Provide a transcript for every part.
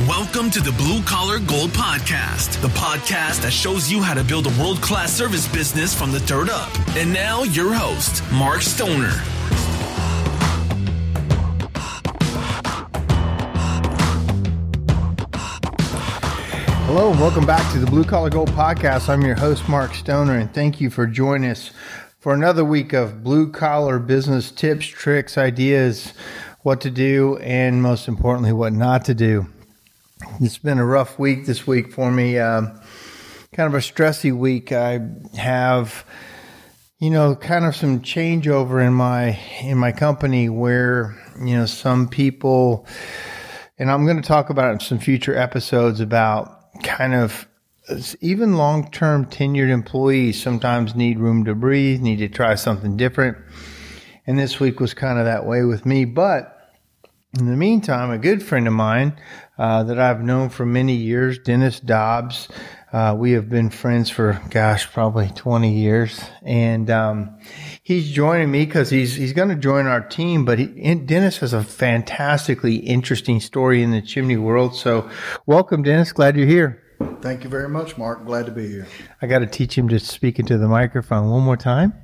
Welcome to the Blue Collar Gold Podcast, the podcast that shows you how to build a world class service business from the dirt up. And now, your host, Mark Stoner. Hello, and welcome back to the Blue Collar Gold Podcast. I'm your host, Mark Stoner, and thank you for joining us for another week of blue collar business tips, tricks, ideas, what to do, and most importantly, what not to do. It's been a rough week this week for me, um, kind of a stressy week. I have, you know, kind of some changeover in my in my company where you know some people, and I'm going to talk about it in some future episodes about kind of even long term tenured employees sometimes need room to breathe, need to try something different. And this week was kind of that way with me. But in the meantime, a good friend of mine uh, that I've known for many years, Dennis Dobbs, uh, we have been friends for, gosh, probably 20 years. And um, he's joining me because he's, he's going to join our team. But he, Dennis has a fantastically interesting story in the chimney world. So, welcome, Dennis. Glad you're here. Thank you very much, Mark. Glad to be here. I got to teach him to speak into the microphone one more time.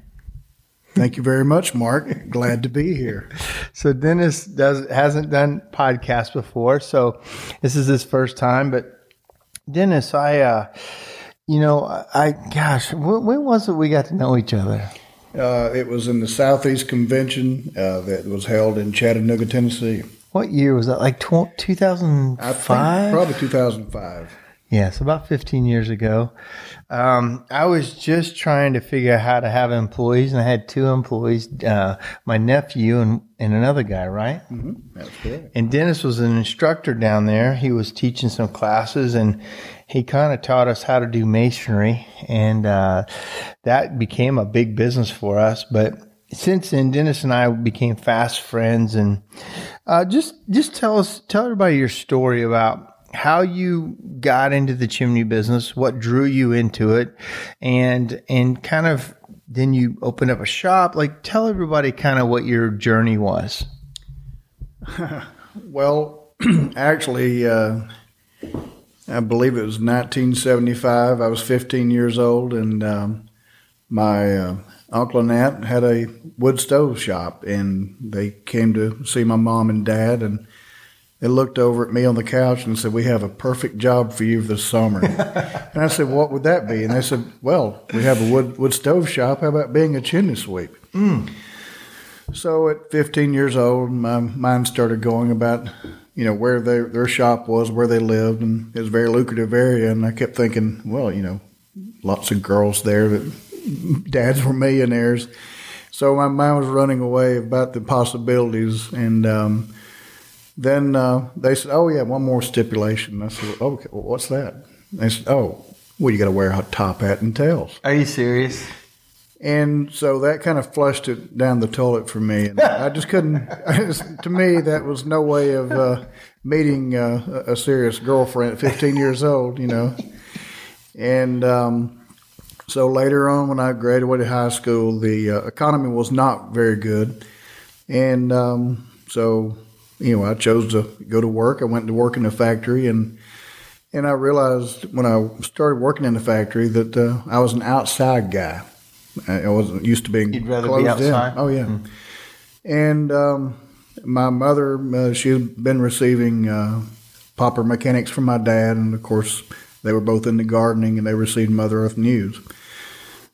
Thank you very much, Mark. Glad to be here. So Dennis does hasn't done podcast before, so this is his first time. But Dennis, I, uh, you know, I gosh, when, when, was it we got to know each other? Uh, it was in the Southeast Convention uh, that was held in Chattanooga, Tennessee. What year was that? Like two thousand five? Probably two thousand five. Yes, about 15 years ago. Um, I was just trying to figure out how to have employees, and I had two employees, uh, my nephew and, and another guy, right? Mm-hmm. That's good. And Dennis was an instructor down there. He was teaching some classes, and he kind of taught us how to do masonry, and uh, that became a big business for us. But since then, Dennis and I became fast friends, and uh, just just tell us, tell everybody your story about how you got into the chimney business, what drew you into it, and and kind of then you opened up a shop. Like, tell everybody kind of what your journey was. well, actually, uh, I believe it was 1975. I was 15 years old, and um, my uh, uncle and aunt had a wood stove shop, and they came to see my mom and dad, and they looked over at me on the couch and said, "We have a perfect job for you this summer." and I said, "What would that be?" And they said, "Well, we have a wood wood stove shop. How about being a chimney sweep?" Mm. So at 15 years old, my mind started going about, you know, where their their shop was, where they lived, and it was a very lucrative area. And I kept thinking, well, you know, lots of girls there that dads were millionaires. So my mind was running away about the possibilities and. Um, then uh, they said, "Oh yeah, one more stipulation." I said, "Okay, well, what's that?" They said, "Oh, well, you got to wear a top hat and tails." Are you serious? And so that kind of flushed it down the toilet for me. And I just couldn't. to me, that was no way of uh, meeting uh, a serious girlfriend at 15 years old, you know. And um, so later on, when I graduated high school, the uh, economy was not very good, and um, so you know, I chose to go to work. I went to work in a factory, and and I realized when I started working in the factory that uh, I was an outside guy. I wasn't used to being You'd rather closed be outside. In. Oh yeah, mm-hmm. and um, my mother uh, she had been receiving uh, Popular Mechanics from my dad, and of course they were both into gardening, and they received Mother Earth News.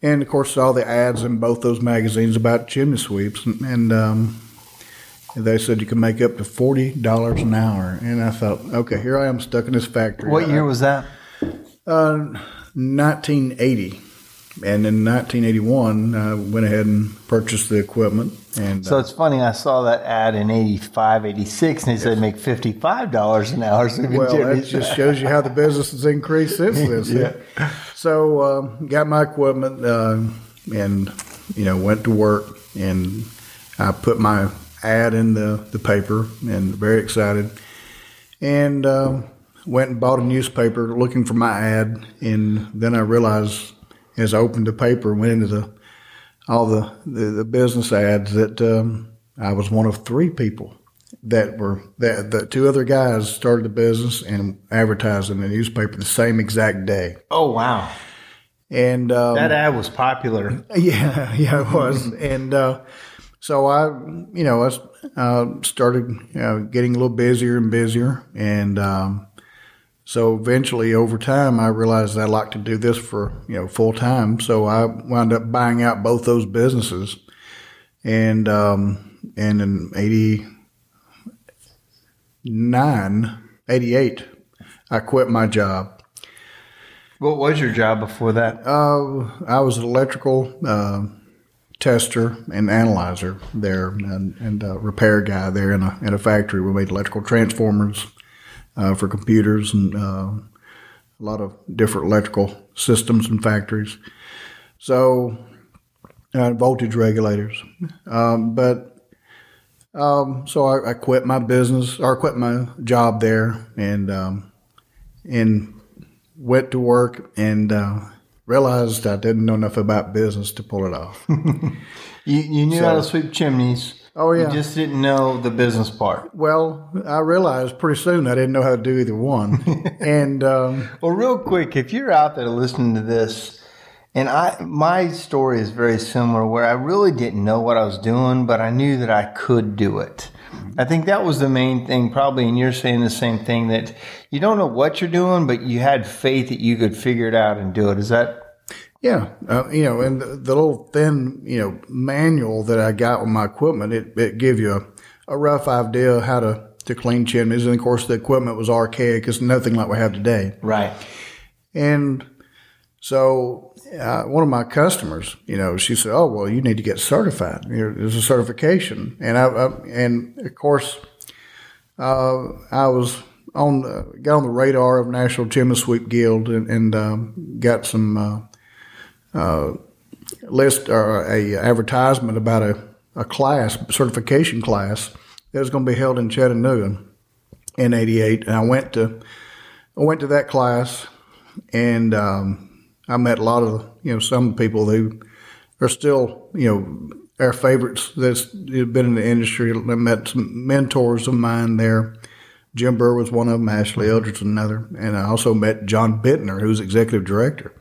And of course, saw the ads in both those magazines about chimney sweeps, and, and um, they said you can make up to forty dollars an hour, and I thought, okay, here I am stuck in this factory. What year was that? Uh, 1980. And in 1981, I went ahead and purchased the equipment. And so uh, it's funny. I saw that ad in 85, 86, and they said make $55 an hour. So well, that just shows you how the business has increased since then. yeah. So uh, got my equipment uh, and, you know, went to work and I put my ad in the, the paper and very excited. And uh, went and bought a newspaper looking for my ad. And then I realized as I opened the paper and went into the all the, the, the business ads that um, I was one of three people that were that the two other guys started the business and advertised in the newspaper the same exact day. Oh wow! And um, that ad was popular. Yeah, yeah, it was. and uh, so I, you know, I uh, started you know, getting a little busier and busier, and um, so eventually, over time, I realized I'd like to do this for you know full time. So I wound up buying out both those businesses, and um, and in eighty nine, eighty eight, I quit my job. What was your job before that? Uh, I was an electrical uh, tester and analyzer there, and, and repair guy there in a in a factory. We made electrical transformers uh, for computers and uh, a lot of different electrical systems and factories. So, uh, voltage regulators. Um, but um, so I, I, quit my business or quit my job there and um, and went to work and uh, realized I didn't know enough about business to pull it off. you, you knew so, how to sweep chimneys. Oh yeah, you just didn't know the business part. Well, I realized pretty soon I didn't know how to do either one. and um, well, real quick, if you're out there listening to this, and I my story is very similar, where I really didn't know what I was doing, but I knew that I could do it. I think that was the main thing, probably, and you're saying the same thing that you don't know what you're doing, but you had faith that you could figure it out and do it. Is that yeah, uh, you know, and the, the, little thin, you know, manual that I got with my equipment, it, it give you a, a rough idea of how to, to clean chimneys. And of course, the equipment was archaic. It's nothing like we have today. Right. And so uh, one of my customers, you know, she said, "Oh, well, you need to get certified. There's a certification." And I, I and of course, uh, I was on the, got on the radar of National Chimney Sweep Guild and, and um, got some uh, uh, list or a advertisement about a, a class, certification class that was going to be held in Chattanooga in '88, and I went to I went to that class, and um, I met a lot of you know some people who are still you know our favorites that's been in the industry. I met some mentors of mine there. Jim Burr was one of them, Ashley Eldridge another, and I also met John Bittner, who's executive director.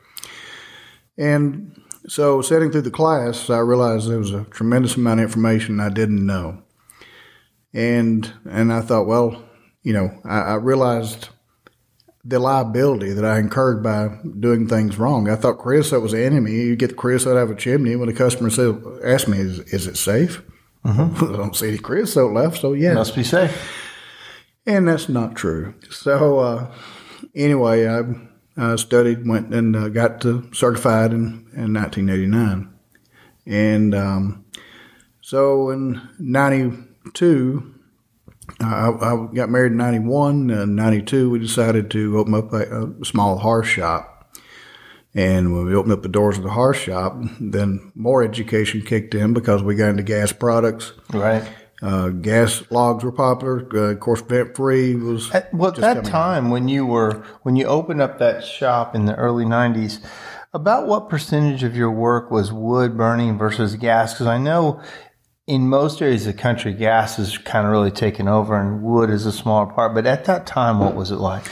And so, sitting through the class, I realized there was a tremendous amount of information I didn't know. And and I thought, well, you know, I, I realized the liability that I incurred by doing things wrong. I thought creosote was the enemy. You get the creosote out of a chimney when a customer said, asked me, is, is it safe? Mm-hmm. I don't see any creosote left, so yeah. Must be safe. And that's not true. So, uh, anyway, I uh, studied, went and uh, got to certified in, in 1989. And um, so in 92, I, I, got married in 91. In 92, we decided to open up a, a small hearth shop. And when we opened up the doors of the hearth shop, then more education kicked in because we got into gas products. Right. Uh, gas logs were popular. Uh, of course, vent free was. At, well, at that time, out. when you were when you opened up that shop in the early '90s, about what percentage of your work was wood burning versus gas? Because I know in most areas of the country, gas is kind of really taken over, and wood is a smaller part. But at that time, what was it like?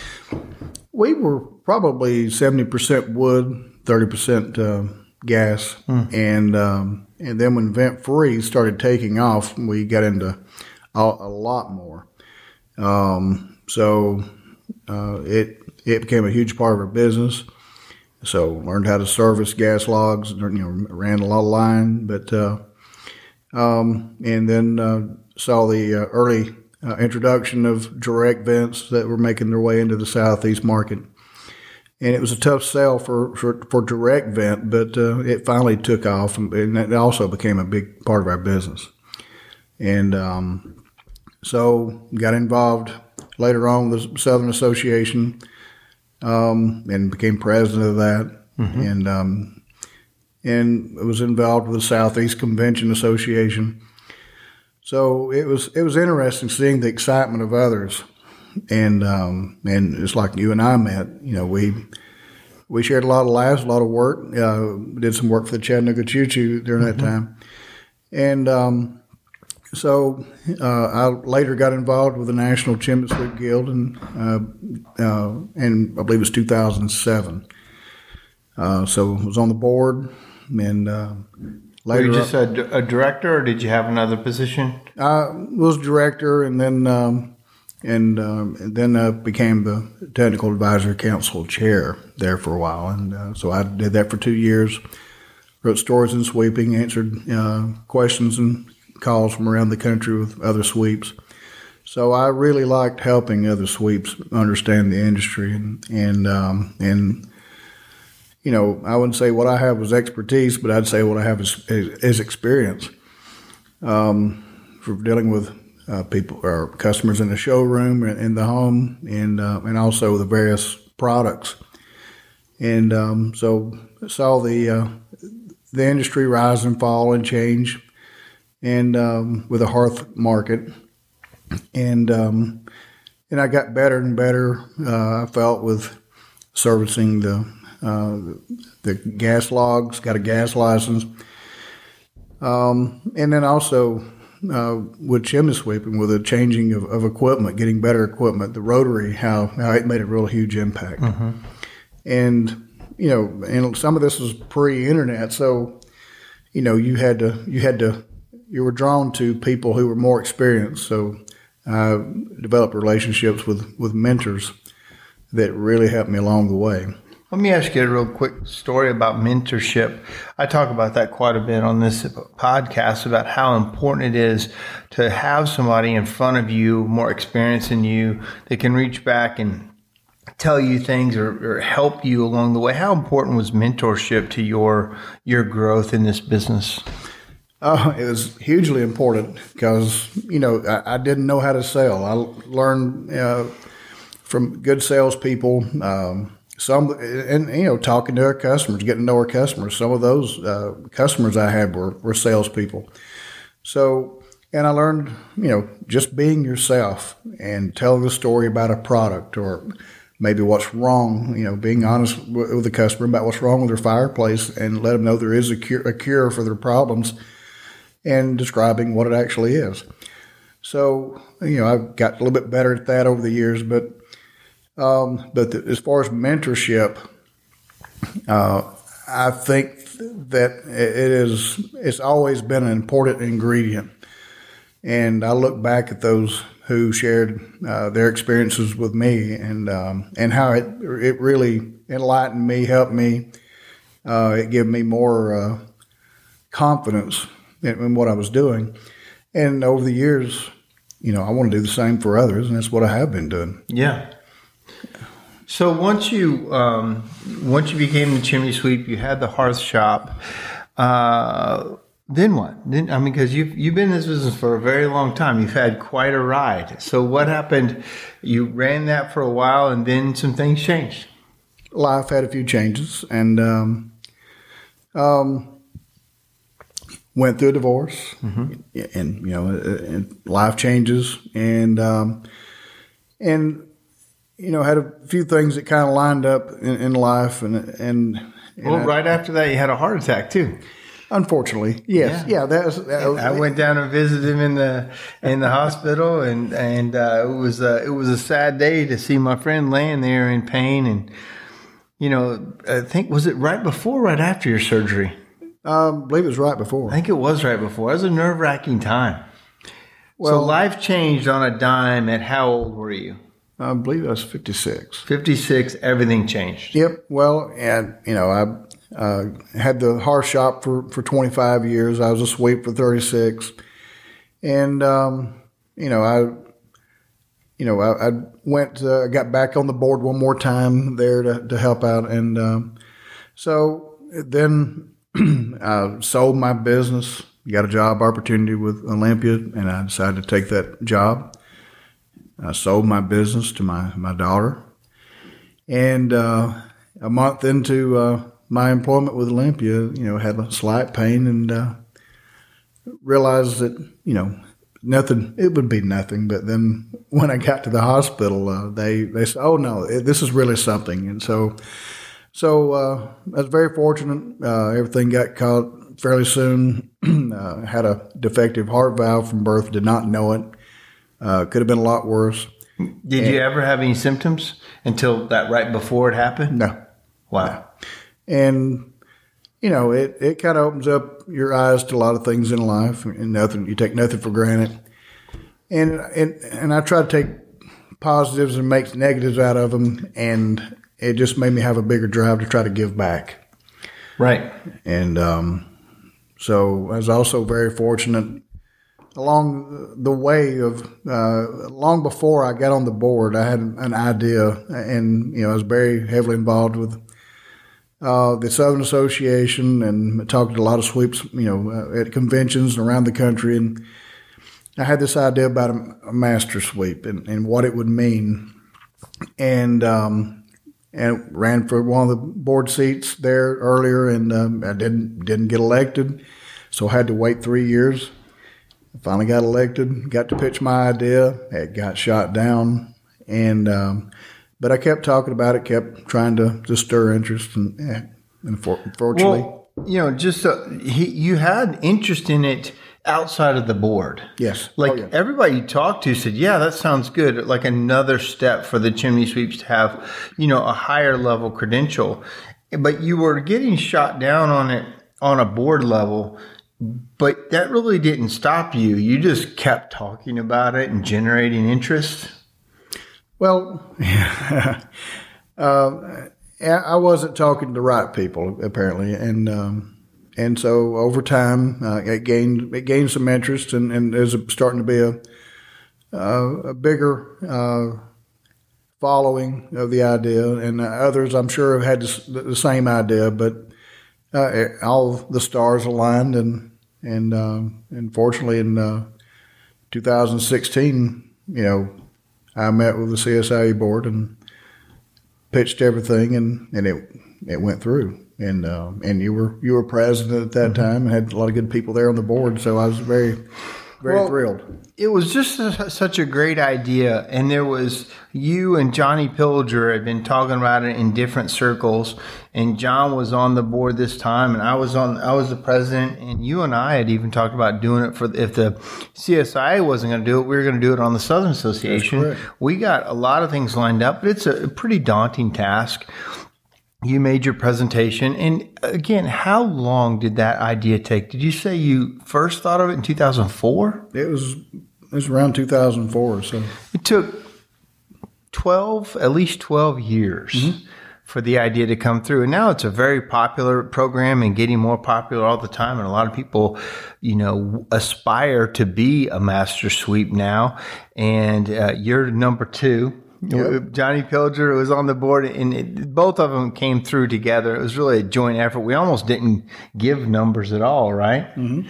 We were probably seventy percent wood, thirty percent uh, gas, mm. and um, and then when Vent Free started taking off, we got into a, a lot more. Um, so uh, it it became a huge part of our business. So learned how to service gas logs. You know, ran a lot of line, but uh, um, and then uh, saw the uh, early uh, introduction of direct vents that were making their way into the southeast market and it was a tough sell for for, for direct vent, but uh, it finally took off, and, and it also became a big part of our business. And um, so got involved later on with the Southern Association, um, and became president of that, mm-hmm. and um, and was involved with the Southeast Convention Association. So it was it was interesting seeing the excitement of others and um, and it's like you and I met. You know, we we shared a lot of laughs, a lot of work. Uh, did some work for the Chattanooga Choo Choo during mm-hmm. that time, and um, so uh, I later got involved with the National Chimney Sweep Guild, and uh, uh, and I believe it was 2007. Uh, so I was on the board, and uh, Were you just a, a director, or did you have another position? I was director, and then um, and, um, and then uh, became the technical advisory council chair there for a while, and uh, so I did that for two years. Wrote stories in sweeping, answered uh, questions and calls from around the country with other sweeps. So I really liked helping other sweeps understand the industry, and and um, and you know I wouldn't say what I have was expertise, but I'd say what I have is is, is experience um, for dealing with uh, people or customers in the showroom, in in the home, and uh, and also the various products. And um, so saw the uh, the industry rise and fall and change, and um, with the hearth market, and um, and I got better and better. Uh, I felt with servicing the uh, the gas logs, got a gas license, um, and then also uh, with chimney sweeping, with the changing of, of, equipment, getting better equipment, the rotary, how, how it made a real huge impact. Mm-hmm. And, you know, and some of this was pre-internet, so, you know, you had to, you had to, you were drawn to people who were more experienced. So I developed relationships with, with mentors that really helped me along the way. Let me ask you a real quick story about mentorship. I talk about that quite a bit on this podcast about how important it is to have somebody in front of you more experienced than you that can reach back and tell you things or, or, help you along the way. How important was mentorship to your your growth in this business? Uh, it was hugely important because you know I, I, didn't know how to sell. I learned uh, from good salespeople. Um, some and you know talking to our customers, getting to know our customers. Some of those uh, customers I had were were salespeople. So and I learned you know just being yourself and telling the story about a product or maybe what's wrong. You know, being honest with the customer about what's wrong with their fireplace and let them know there is a cure, a cure for their problems, and describing what it actually is. So you know I've got a little bit better at that over the years, but um, but the, as far as mentorship, uh, I think that it is it's always been an important ingredient. And I look back at those who shared uh, their experiences with me and um, and how it it really enlightened me, helped me. Uh, it gave me more uh, confidence in, in, what I was doing. And over the years, you know, I want to do the same for others, and that's what I have been doing. Yeah. So once you um, once you became the chimney sweep, you had the hearth shop. Uh, then what? Then I mean, because you've you've been in this business for a very long time. You've had quite a ride. So what happened? You ran that for a while, and then some things changed. Life had a few changes, and um, um, went through a divorce, mm-hmm. and you know, and life changes, and um, and you know, had a few things that kind of lined up in, in life, and and, and well, right after that, you had a heart attack too. Unfortunately, yes, yeah, yeah that, was, that was, I went down and visited him in the in the hospital, and and uh, it was uh, it was a sad day to see my friend laying there in pain, and you know, I think was it right before, right after your surgery? Um, I believe it was right before. I think it was right before. It was a nerve wracking time. Well, so life changed on a dime. At how old were you? I believe I was 56. 56, everything changed. Yep. Well, and, you know, I uh, had the hearth shop for, for 25 years. I was a sweep for 36. And, um, you know, I, you know, I, I went, uh, got back on the board one more time there to, to help out. And um, so then I sold my business, got a job opportunity with Olympia, and I decided to take that job. I sold my business to my, my daughter. And uh, a month into uh, my employment with Olympia, you know, had a slight pain and uh, realized that, you know, nothing, it would be nothing. But then when I got to the hospital, uh, they, they said, oh, no, it, this is really something. And so, so uh, I was very fortunate. Uh, everything got caught, fairly soon. had a defective heart valve from birth. Did not know it. Uh, could have been a lot worse. Did you ever have any symptoms until that right before it happened? No. Wow. and you know it, it kind of opens up your eyes to a lot of things in life and nothing you take nothing for granted and and and I try to take positives and make negatives out of them and it just made me have a bigger drive to try to give back Right. and um, so I was also very fortunate along the way of uh, long before I got on the board, I had an idea, and you know I was very heavily involved with uh, the Southern Association and talked to a lot of sweeps, you know, uh, at conventions around the country, and I had this idea about a, a master sweep and, and what it would mean, and um, and ran for one of the board seats there earlier, and um, I didn't didn't get elected, so I had to wait three years. I finally got elected, got to pitch my idea. It got shot down, and um, but I kept talking about it, kept trying to, to stir interest, and, and for, fortunately, Well, you know, just uh, he, you had interest in it outside of the board. yes, Like Oh, yeah. everybody you talked to said, yeah, that sounds good. Like another step for the chimney sweeps to have, you know, a higher level credential. But you were getting shot down on it on a board level, but that really didn't stop you. You just kept talking about it and generating interest. Well, uh, I wasn't talking to the right people apparently, and um, and so over time uh, it gained it gained some interest, and and there's starting to be a uh, a bigger uh, following of the idea, and others I'm sure have had this, the same idea, but uh, all the stars aligned, and and um, and fortunately in uh, 2016, you know. I met with the CSIA board and pitched everything, and, and it it went through. And uh, and you were you were president at that time, and had a lot of good people there on the board, so I was very very Well- thrilled. It was just a, such a great idea, and there was you and Johnny Pilger had been talking about it in different circles, and John was on the board this time, and I was on. I was the president, and you and I had even talked about doing it for if the CSI wasn't going to do it, we were going to do it on the Southern Association. We got a lot of things lined up, but it's a pretty daunting task. You made your presentation, and again, how long did that idea take? Did you say you first thought of it in two thousand four? It was it was around 2004, so It took 12, at least 12 years for the idea to come through. And now it's a very popular program and getting more popular all the time. And a lot of people, you know, aspire to be a master sweep now. And uh, you're number two. Yep. Uh, Johnny Pilger was on the board, and it, both of them came through together. It was really a joint effort. We almost didn't give numbers at all, right? Mm-hmm.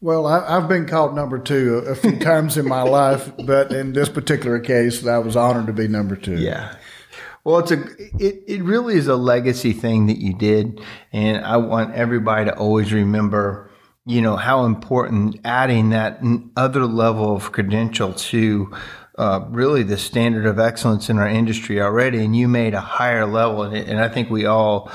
Well, I, I've been called number two a, a few times in my life, but in this particular case, I was honored to be number two. Yeah. Well, it's a it, it really is a legacy thing that you did, and I want everybody to always remember, you know, how important adding that other level of credential to uh, really the standard of excellence in our industry already, and you made a higher level, and, and I think we all,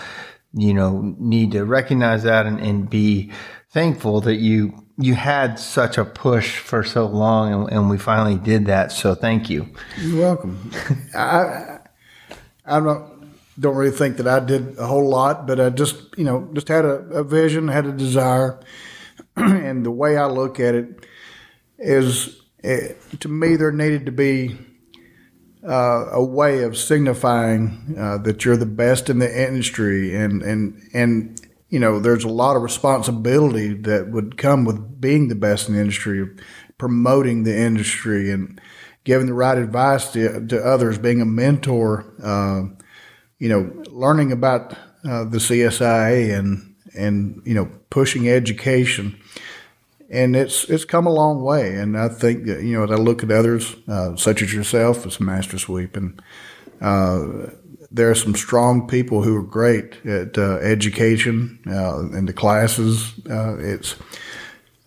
you know, need to recognize that and, and be thankful that you you had such a push for so long, and, and we finally did that. So thank you. You're welcome. I I don't don't really think that I did a whole lot, but I just you know just had a, a vision, had a desire, and the way I look at it is eh, to me there needed to be uh, a way of signifying uh, that you're the best in the industry, and and and you know there's a lot of responsibility that would come with being the best in the industry, promoting the industry, and giving the right advice to, to others, being a mentor, uh, you know, learning about uh, the CSIA and and you know pushing education and it's it's come a long way. And I think that, you know, as I look at others, uh, such as yourself, as a Master Sweep, and uh, there are some strong people who are great at uh, education uh, and the classes. Uh, it's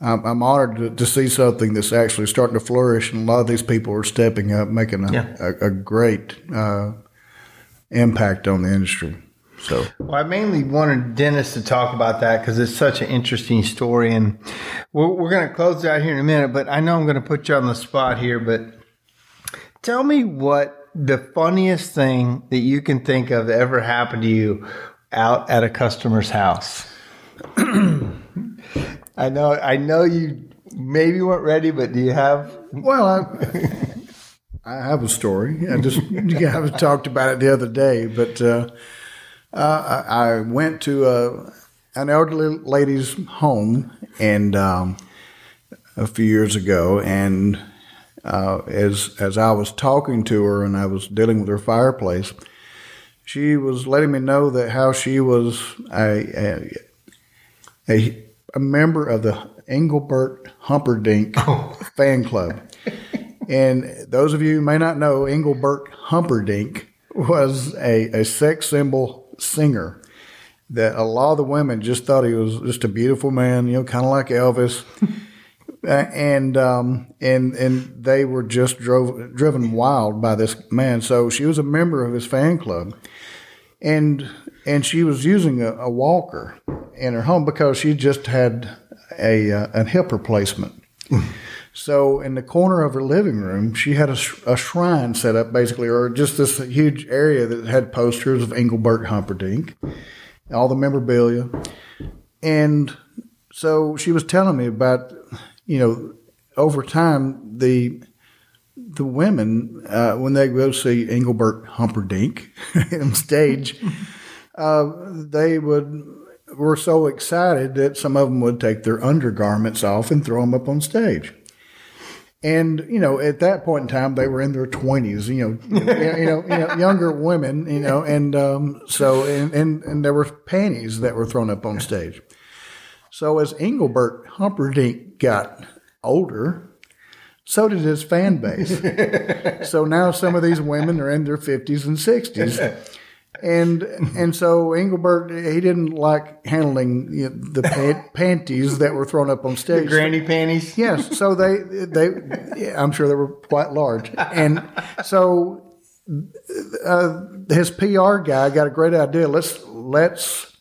I'm, I'm honored to, to see something that's actually starting to flourish, and a lot of these people are stepping up, making a, Yeah. a, a great uh, impact on the industry. So, well, I mainly wanted Dennis to talk about that because it's such an interesting story, and we're, we're going to close out here in a minute. But I know I'm going to put you on the spot here. But tell me what the funniest thing that you can think of that ever happened to you out at a customer's house. I know, I know you maybe weren't ready, but do you have? Well, I, I have a story. I just I talked about it the other day, but uh, uh, I went to a, an elderly lady's home and um, a few years ago, and uh, as as I was talking to her and I was dealing with her fireplace, she was letting me know that how she was a a, a, a member of the Engelbert Humperdinck oh. fan club. And those of you who may not know, Engelbert Humperdinck was a, a sex symbol singer that a lot of the women just thought he was just a beautiful man, you know, kind of like Elvis. and um, and and they were just drove driven wild by this man. So she was a member of his fan club, and and she was using a, a walker in her home because she just had a uh, a hip replacement. So in the corner of her living room, she had a, a, shrine set up, basically, or just this huge area that had posters of Engelbert Humperdinck, all the memorabilia, and so she was telling me about, you know, over time the the women uh, when they go see Engelbert Humperdinck on stage, uh, they would were so excited that some of them would take their undergarments off and throw them up on stage. And you know, at that point in time, they were in their twenties. You know, you know, you know, younger women. You know, and um, so and, and and there were panties that were thrown up on stage. So as Engelbert Humperdinck got older, so did his fan base. so now some of these women are in their fifties and sixties and and so Engelbert he didn't like handling you know, the pant- panties that were thrown up on stage. The granny panties. Yes, so they they yeah, I'm sure they were quite large, and so uh, his PR guy got a great idea. Let's let's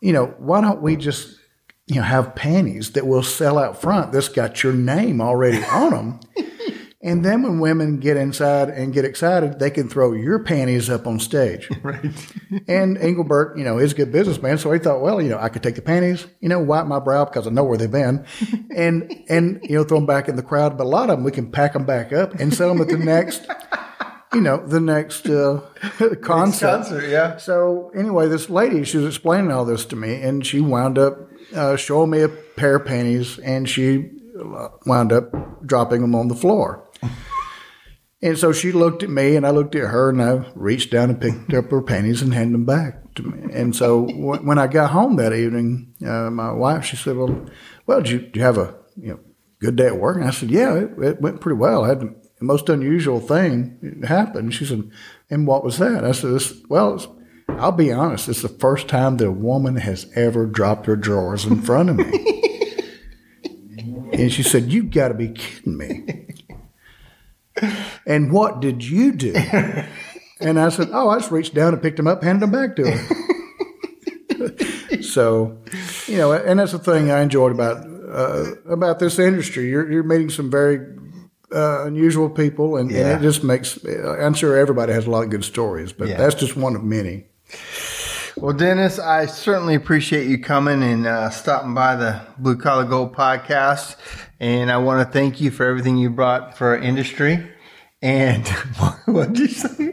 you know why don't we just you know have panties that will sell out front? This got your name already on them. And then when women get inside and get excited, they can throw your panties up on stage. Right. and Engelbert, you know, is a good businessman. So he thought, well, you know, I could take the panties, you know, wipe my brow because I know where they've been and, and, you know, throw them back in the crowd. But a lot of them, we can pack them back up and sell them at the next, you know, the next, uh, concert. concert. Yeah. So anyway, this lady, she was explaining all this to me and she wound up, uh, showing me a pair of panties and she wound up dropping them on the floor. And so she looked at me and I looked at her and I reached down and picked up her panties and handed them back to me. And so when I got home that evening, uh, my wife, she said, well, well, did you, did you have a you know, good day at work? And I said, yeah, it, it went pretty well. I had the most unusual thing happen. She said, and what was that? I said, well, I'll be honest, it's the first time that a woman has ever dropped her drawers in front of me. and she said, you've got to be kidding me. And what did you do? And I said, Oh, I just reached down and picked them up, handed them back to her. so, you know, and that's the thing I enjoyed about uh, about this industry. You're, you're meeting some very uh, unusual people, and, yeah. and, it just makes. I'm sure everybody has a lot of good stories, but yeah. that's just one of many. Well, Dennis, I certainly appreciate you coming and uh, stopping by the Blue Collar Gold podcast. And I want to thank you for everything you brought for our industry. And what did you say?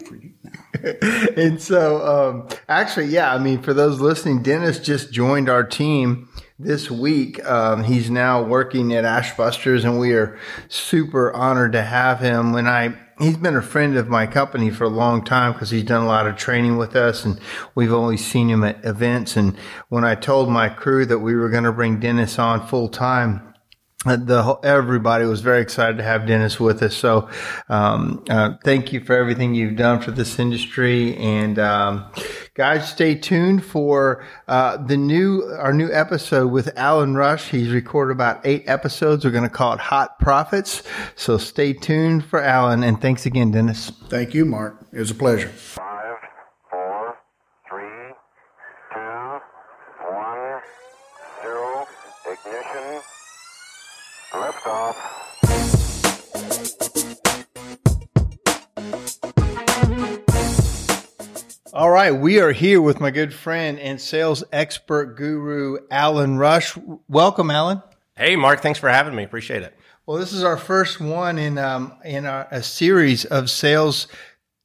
and so, um, actually, yeah, I mean, for those listening, Dennis just joined our team this week. Um, he's now working at Ashbusters, and we are super honored to have him. When I he's been a friend of my company for a long time because he's done a lot of training with us and we've only seen him at events. And when I told my crew that we were going to bring Dennis on full time, the everybody was very excited to have Dennis with us. So, um, uh, thank you for everything you've done for this industry, and um, guys, stay tuned for uh, the new our new episode with Alan Rush. He's recorded about eight episodes. We're going to call it Hot Profits. So, stay tuned for Alan, and thanks again, Dennis. Thank you, Mark. It was a pleasure. Right, we are here with my good friend and sales expert guru, Alan Rush. Welcome, Alan. Hey, Mark. Thanks for having me. Appreciate it. Well, this is our first one in um, in our, a series of sales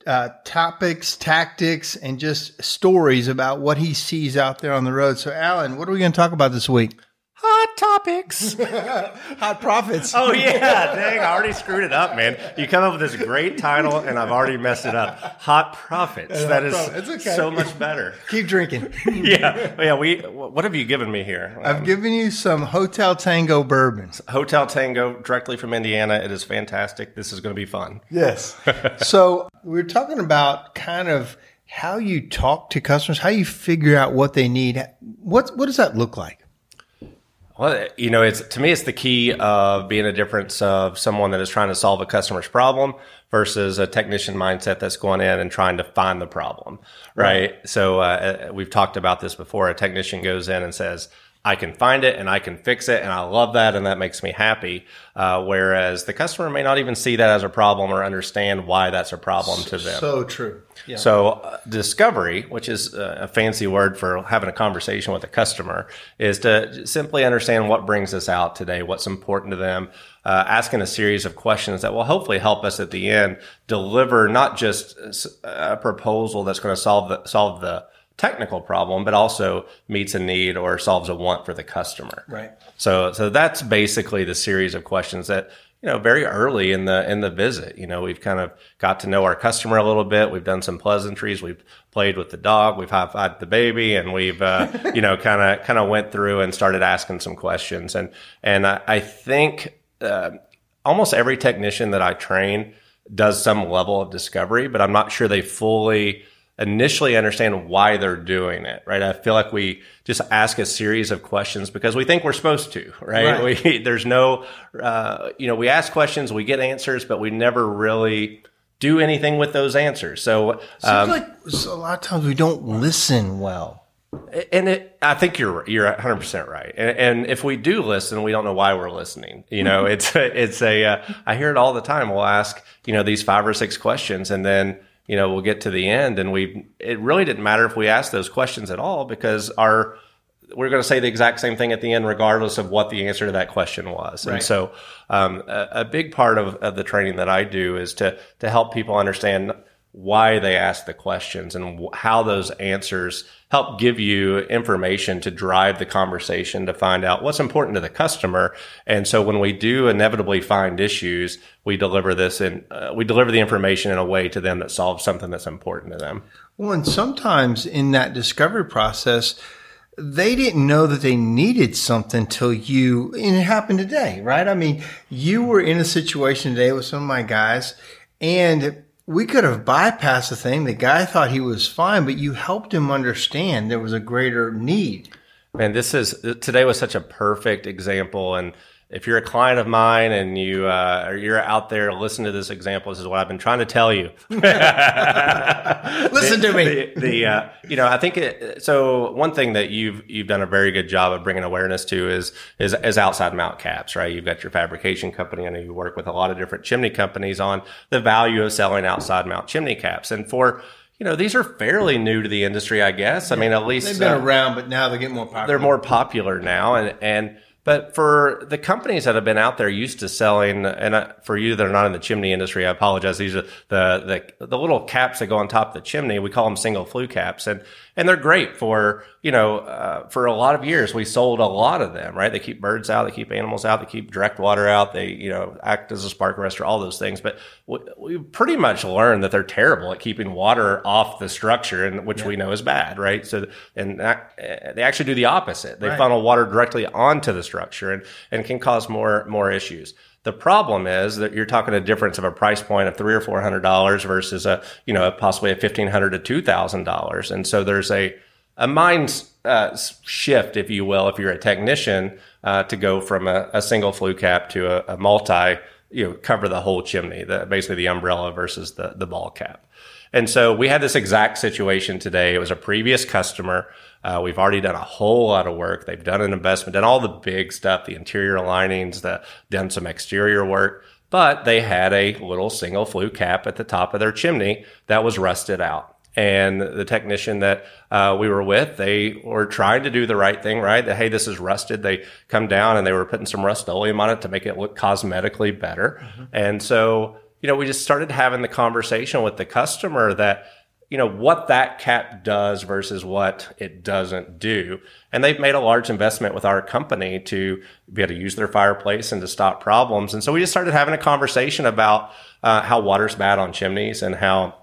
uh, topics, tactics, and just stories about what he sees out there on the road. So, Alan, what are we going to talk about this week? Hot topics. Hot profits. oh yeah, dang! I already screwed it up, man. You come up with this great title, and I've already messed it up. Hot profits. Yeah, that hot is profits. Okay. so much better. Keep drinking. yeah, oh, yeah. We. What have you given me here? I've um, given you some Hotel Tango bourbons. Hotel Tango, directly from Indiana. It is fantastic. This is going to be fun. Yes. so we're talking about kind of how you talk to customers, how you figure out what they need. What what does that look like? Well, you know, it's to me, it's the key of being a difference of someone that is trying to solve a customer's problem versus a technician mindset that's going in and trying to find the problem, right? right. So uh, we've talked about this before. A technician goes in and says, I can find it and I can fix it, and I love that, and that makes me happy. Uh, whereas the customer may not even see that as a problem or understand why that's a problem to them. So true. Yeah. So uh, discovery, which is a fancy word for having a conversation with a customer, is to simply understand what brings us out today, what's important to them, uh, asking a series of questions that will hopefully help us at the end deliver not just a proposal that's going to solve the solve the technical problem, but also meets a need or solves a want for the customer. Right. So, so that's basically the series of questions that, you know, very early in the, in the visit, you know, we've kind of got to know our customer a little bit. We've done some pleasantries. We've played with the dog. We've high fived the baby and we've, uh, you know, kind of, kind of went through and started asking some questions. And, and I, I think, uh, almost every technician that I train does some level of discovery, but I'm not sure they fully, initially understand why they're doing it, right? I feel like we just ask a series of questions because we think we're supposed to, right? right. We, there's no, uh, you know, we ask questions, we get answers, but we never really do anything with those answers. So, um, like a lot of times we don't listen well. And it, I think you're you're 100 percent right. And, and, if we do listen, we don't know why we're listening. You know, it's it's a uh, I hear it all the time. We'll ask you know these five or six questions, and then you know, we'll get to the end and we, it really didn't matter if we asked those questions at all because our, we're going to say the exact same thing at the end, regardless of what the answer to that question was. Right. And so, um, a, a, big part of, of the training that I do is to, to help people understand why they ask the questions and how those answers help give you information to drive the conversation to find out what's important to the customer. And so when we do inevitably find issues, we deliver this and uh, we deliver the information in a way to them that solves something that's important to them. Well, and sometimes in that discovery process, they didn't know that they needed something till you, and it happened today, right? I mean, you were in a situation today with some of my guys and we could have bypassed the thing. The guy thought he was fine, but you helped him understand there was a greater need. Man, this is today was such a perfect example, and if you're a client of mine and you uh, or you're out there, listen to this example. This is what I've been trying to tell you. listen the, to me. The, the uh, you know, I think it, so. One thing that you've you've done a very good job of bringing awareness to is is is outside mount caps, right? You've got your fabrication company. I know you work with a lot of different chimney companies on the value of selling outside mount chimney caps, and for you know, these are fairly new to the industry, I guess. I mean, at least they've been uh, around, but now they're getting more popular. They're more popular now, and and but for the companies that have been out there used to selling, and for you that are not in the chimney industry, I apologize. These are the, the, the little caps that go on top of the chimney. We call them single flue caps. And and they're great for you know uh, for a lot of years we sold a lot of them right? They keep birds out they keep animals out they keep direct water out they you know act as a spark arrestor all those things. But we, we pretty much learned that they're terrible at keeping water off the structure and which yeah. we know is bad right? So and that, uh, they actually do the opposite. They right. funnel water directly onto the structure and and can cause more more issues the problem is that you're talking a difference of a price point of three or four hundred dollars versus a you know possibly a fifteen hundred to two thousand dollars, and so there's a a mind uh, shift, if you will, if you're a technician, uh, to go from a, a, single flue cap to a, a, multi, you know, cover the whole chimney, the, basically the umbrella versus the the ball cap. And so we had this exact situation today. It was a previous customer uh, we've already done a whole lot of work. They've done an investment, done all the big stuff, the interior linings, the done some exterior work, but they had a little single flue cap at the top of their chimney that was rusted out. And the technician that uh, we were with, they were trying to do the right thing, right? That, hey, this is rusted. They come down and they were putting some Rust-Oleum on it to make it look cosmetically better. Mm-hmm. And so, you know, we just started having the conversation with the customer that, you know, what that cap does versus what it doesn't do. And they've made a large investment with our company to be able to use their fireplace and to stop problems. And so we just started having a conversation about uh, how water's bad on chimneys and how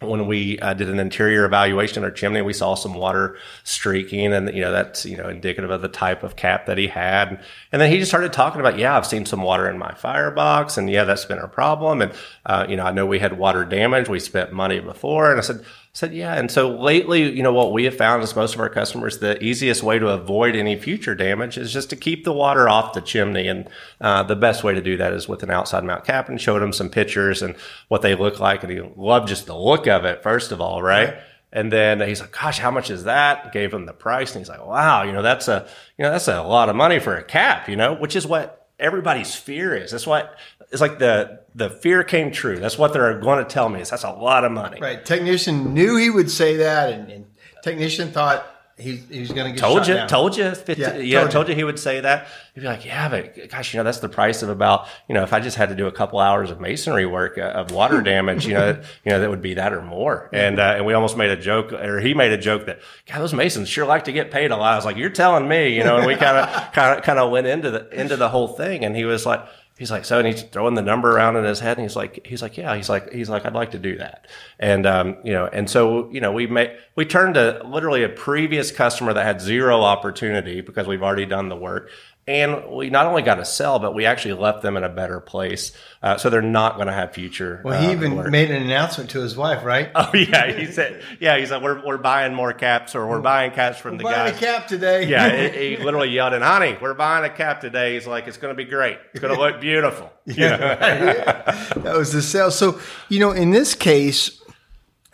when we uh, did an interior evaluation of our chimney, we saw some water streaking, and you know that's you know indicative of the type of cap that he had. And then he just started talking about, yeah, I've seen some water in my firebox, and yeah, that's been a problem. And uh, you know, I know we had water damage. We spent money before, and I said, said, yeah. And so lately, you know, what we have found is most of our customers, the easiest way to avoid any future damage is just to keep the water off the chimney. And uh, the best way to do that is with an outside mount cap and showed him some pictures and what they look like. And he loved just the look of it, first of all, right? right. And then he's like, gosh, how much is that? Gave him the price. And he's like, wow, you know, that's a, you know, that's a lot of money for a cap, you know, which is what everybody's fear is. That's what it's like the the fear came true. That's what they're going to tell me. Is that's a lot of money. Right. Technician knew he would say that, and, and technician thought he, he was going to get told you down. told you 50, yeah, yeah told, told you. you. he would say that he'd be like yeah but gosh you know that's the price of about you know if i just had to do a couple hours of masonry work uh, of water damage you know you know that would be that or more and uh, and we almost made a joke or he made a joke that god those masons sure like to get paid a lot i was like you're telling me you know and we kind of kind of kind of went into the into the whole thing and he was like he's like, so, and he's throwing the number around in his head, and he's like, he's like, yeah, he's like, he's like, I'd like to do that, and um, you know, and so you know, we made we turned to literally a previous customer that had zero opportunity because we've already done the work, and we not only got a sell, but we actually left them in a better place. Uh, so they're not going to have future. Well, he uh, even work. made an announcement to his wife, right? Oh yeah, he said, yeah, he said we're we're buying more caps, or we're buying caps from we're the buying guys. a cap today. yeah, he, he, literally yelled, "And honey, we're buying a cap today." He's like, "It's going to be great. It's going to look beautiful." yeah, that was the sale. So you know, in this case,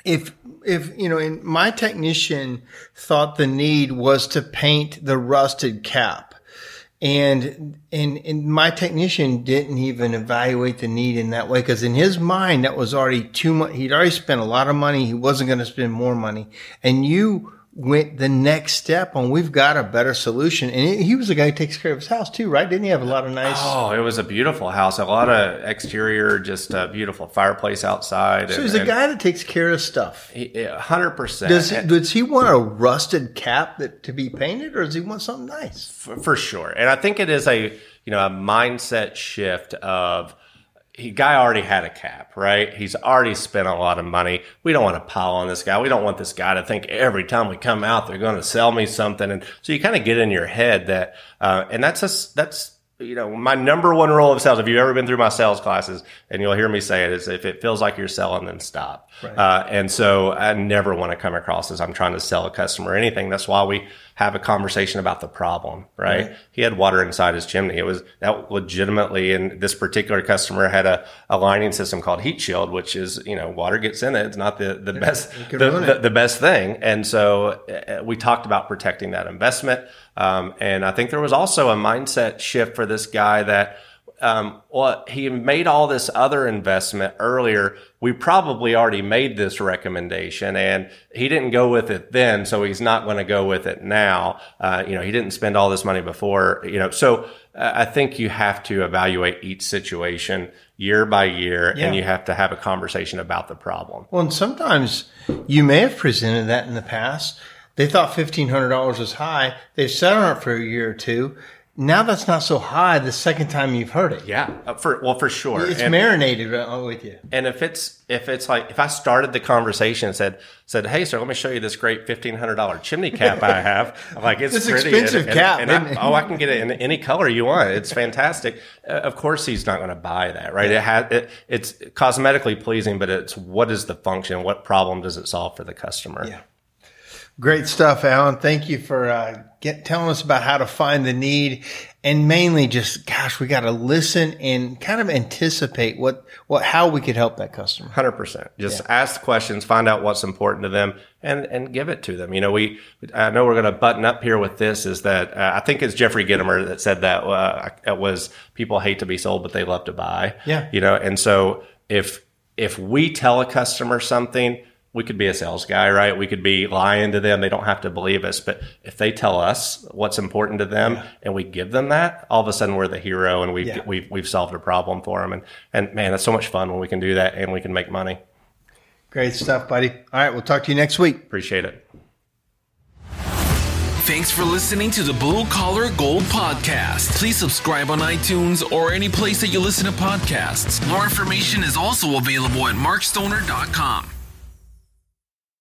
if if you know, in my technician thought the need was to paint the rusted cap and, and, and my technician didn't even evaluate the need in that way because in his mind, that was already too much. He'd already spent a lot of money. He wasn't going to spend more money. And you went the next step on we've got a better solution. And he was the guy who takes care of his house too, right? Didn't he have a lot of nice? Oh, it was a beautiful house. A lot of exterior, just a beautiful fireplace outside. So and, he's a guy that takes care of stuff. Hundred percent. Does he, does he want a rusted cap that to be painted, or does he want something nice? For, for sure, and I think it is a you know a mindset shift of he guy already had a cap, right? He's already spent a lot of money. We don't want to pile on this guy. We don't want this guy to think every time we come out they're going to sell me something. And so you kind of get in your head that, uh, and that's a, that's you know, my number one rule of sales, if you've ever been through my sales classes and you'll hear me say it is if it feels like you're selling, then stop. Right. Uh, and so I never want to come across as I'm trying to sell a customer anything. That's why we have a conversation about the problem, right? He had water inside his chimney. It was that legitimately, and this particular customer had a, a lining system called HeatShield, which is, you know, water gets in it. It's not the, the yeah, best, the, the, the, best thing. And so uh, we talked about protecting that investment. Um, and I think there was also a mindset shift for this guy that, um, well, he made all this other investment earlier. We probably already made this recommendation and he didn't go with it then. So he's not going to go with it now. Uh, you know, he didn't spend all this money before, you know, so uh, I think you have to evaluate each situation year by year yeah. and you have to have a conversation about the problem. Well, and sometimes you may have presented that in the past they thought $1,500 was high. They've sat on it for a year or two. Now that's not so high the second time you've heard it. Yeah, uh, for well, for sure, it's and, marinated uh, with you. And if it's if it's like if I started the conversation and said said, "Hey, sir, let me show you this great fifteen hundred dollar chimney cap I have," like it's this pretty expensive and, cap. And, and I, oh, I can get it in any color you want. It's fantastic. Uh, of course, he's not going to buy that, right? Yeah. It has it, it's cosmetically pleasing, but it's what is the function? What problem does it solve for the customer? Yeah. Great stuff, Alan. Thank you for uh, get, telling us about how to find the need, and mainly just, gosh, we got to listen and kind of anticipate what, what, how we could help that customer. Hundred percent. Just yeah. ask questions, find out what's important to them, and and give it to them. You know, we, I know we're going to button up here with this. Is that uh, I think it's Jeffrey Gitomer that said that uh, it was people hate to be sold, but they love to buy. Yeah. You know, and so if if we tell a customer something we could be a sales guy, right? We could be lying to them. They don't have to believe us. But if they tell us what's important to them yeah. and we give them that, all of a sudden we're the hero and we've, yeah. we've, we've solved a problem for them. And, and man, that's so much fun when we can do that and we can make money. Great stuff, buddy. All right. We'll talk to you next week. Appreciate it. Thanks for listening to the Blue Collar Gold Podcast. Please subscribe on iTunes or any place that you listen to podcasts. More information is also available at markstoner.com.